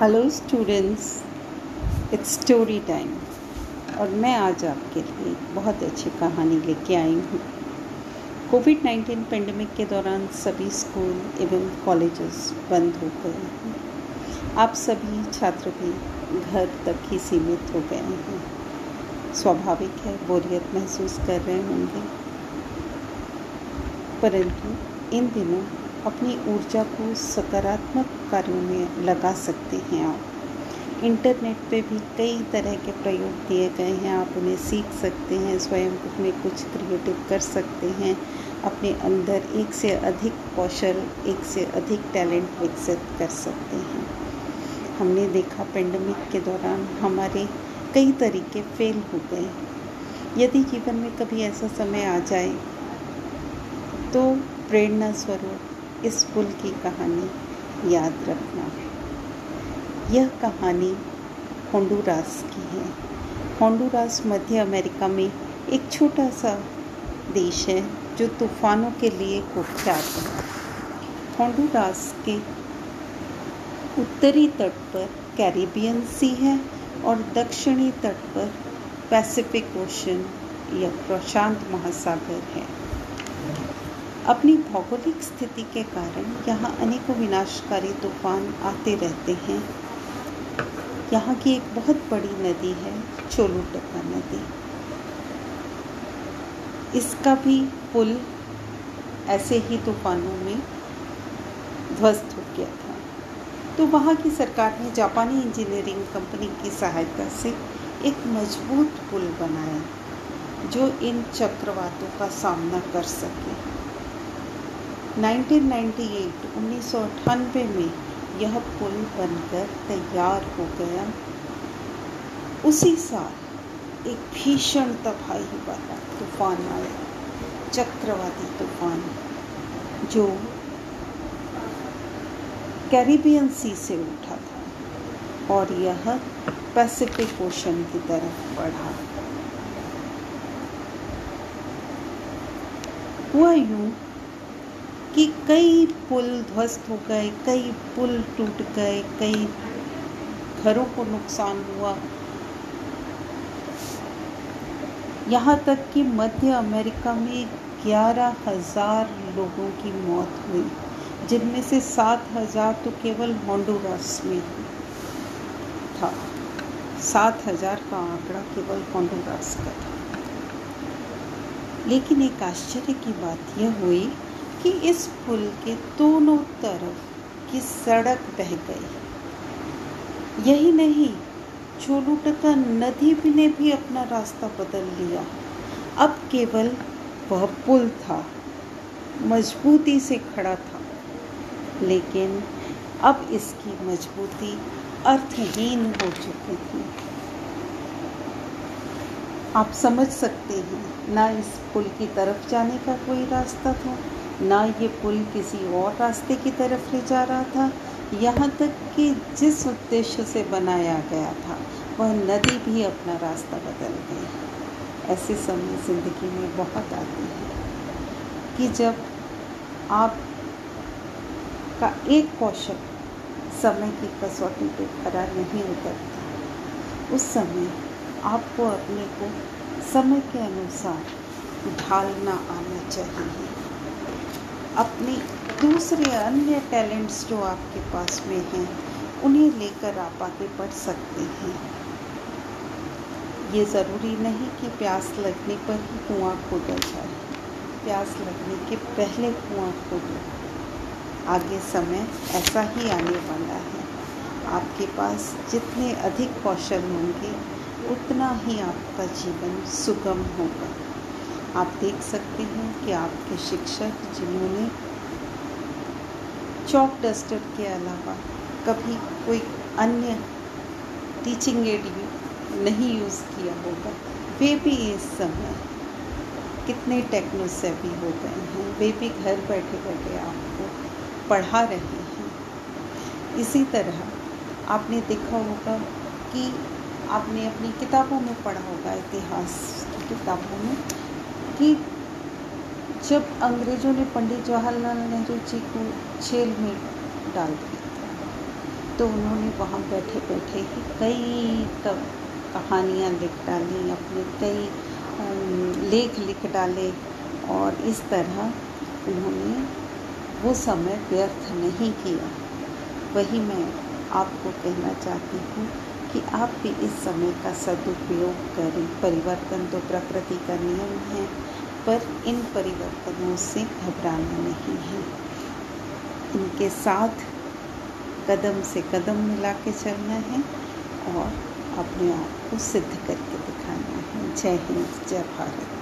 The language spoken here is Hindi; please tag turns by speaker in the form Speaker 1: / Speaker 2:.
Speaker 1: Hello students it's story time और मैं आज आपके लिए बहुत अच्छी कहानी लेके आई हूँ। कोविड नाइन्टीन पेंडेमिक के दौरान सभी स्कूल एवं कॉलेजेस बंद हो गए हैं। आप सभी छात्र भी घर तक ही सीमित हो गए हैं। स्वाभाविक है, बोरियत महसूस कर रहे होंगे। परंतु इन दिनों अपनी ऊर्जा को सकारात्मक कार्यों में लगा सकते हैं आप। इंटरनेट पे भी कई तरह के प्रयोग दिए गए हैं। आप उन्हें सीख सकते हैं, स्वयं में कुछ क्रिएटिव कर सकते हैं। अपने अंदर एक से अधिक कौशल, एक से अधिक टैलेंट विकसित कर सकते हैं। हमने देखा पेंडेमिक के दौरान हमारे कई तरीके फेल हो गए। यदि जीवन में कभी ऐसा समय आ जाए तो प्रेरणा स्वरूप इस पुल की कहानी याद रखना। यह कहानी होंडुरास की है। होंडुरास मध्य अमेरिका में एक छोटा सा देश है, जो तूफानों के लिए कुख्यात है। होंडुरास के उत्तरी तट पर कैरिबियन सी है और दक्षिणी तट पर पैसिफिक ओशन या प्रशांत महासागर है। अपनी भौगोलिक स्थिति के कारण यहाँ अनेकों विनाशकारी तूफ़ान आते रहते हैं। यहाँ की एक बहुत बड़ी नदी है चोलूटका नदी। इसका भी पुल ऐसे ही तूफानों में ध्वस्त हो गया था। तो वहाँ की सरकार ने जापानी इंजीनियरिंग कंपनी की सहायता से एक मज़बूत पुल बनाया, जो इन चक्रवातों का सामना कर सके। 1998 उन्नीस में यह पुल बनकर तैयार हो गया। उसी साल एक भीषण तबाही वाला तूफ़ान आया, चक्रवाती तूफ़ान, जो कैरिबियन सी से उठा था और यह पैसिफिक ओशन की तरफ़ बढ़ा। हुआ यूँ कई पुल ध्वस्त हो गए, कई पुल टूट गए, कई घरों को नुकसान हुआ। यहाँ तक कि मध्य अमेरिका में ग्यारह हज़ार लोगों की मौत हुई, जिनमें से सात हज़ार तो केवल होंडुरास में था। सात हज़ार का आंकड़ा केवल होंडुरास का था। लेकिन एक आश्चर्य की बात यह हुई कि इस पुल के दोनों तरफ़ की सड़क बह गई। यही नहीं, चोलूटका नदी भी ने भी अपना रास्ता बदल लिया। अब केवल वह पुल था, मजबूती से खड़ा था। लेकिन अब इसकी मजबूती अर्थहीन हो चुकी थी। आप समझ सकते हैं, ना इस पुल की तरफ़ जाने का कोई रास्ता था। ना ये पुल किसी और रास्ते की तरफ़ ले जा रहा था, यहाँ तक कि जिस उद्देश्य से बनाया गया था, वह नदी भी अपना रास्ता बदल गई। ऐसे समय ज़िंदगी में बहुत आते हैं कि जब आप का एक कौशल समय की कसौटी पे खड़ा नहीं उतरता, उस समय आपको अपने को समय के अनुसार ढालना आना चाहिए। अपने दूसरे अन्य टैलेंट्स जो आपके पास में हैं, उन्हें लेकर आप आगे बढ़ सकते हैं। ये ज़रूरी नहीं कि प्यास लगने पर ही कुआँ खोदा जाए। प्यास लगने के पहले कुआँ खोदो। आगे समय ऐसा ही आने वाला है। आपके पास जितने अधिक कौशल होंगे, उतना ही आपका जीवन सुगम होगा। आप देख सकते हैं कि आपके शिक्षक जिन्होंने चौक डस्टर के अलावा कभी कोई अन्य टीचिंग एड नहीं यूज़ किया होगा, वे भी इस समय कितने टेक्नो सेवी हो गए हैं, वे भी घर बैठे बैठे आपको पढ़ा रहे हैं। इसी तरह आपने देखा होगा कि आपने अपनी किताबों में पढ़ा होगा, इतिहास की किताबों में कि जब अंग्रेज़ों ने पंडित जवाहरलाल नेहरू जी को जेल में डाल दिया तो उन्होंने वहाँ बैठे बैठे ही कई कहानियाँ लिख डाली, अपने कई लेख लिख डाले और इस तरह उन्होंने वो समय व्यर्थ नहीं किया। वही मैं आपको कहना चाहती हूँ कि आप भी इस समय का सदुपयोग करें। परिवर्तन तो प्रकृति का नियम है, पर इन परिवर्तनों से घबराना नहीं है। इनके साथ कदम से कदम मिला के चलना है और अपने आप को सिद्ध करके दिखाना है। जय हिंद, जय भारत।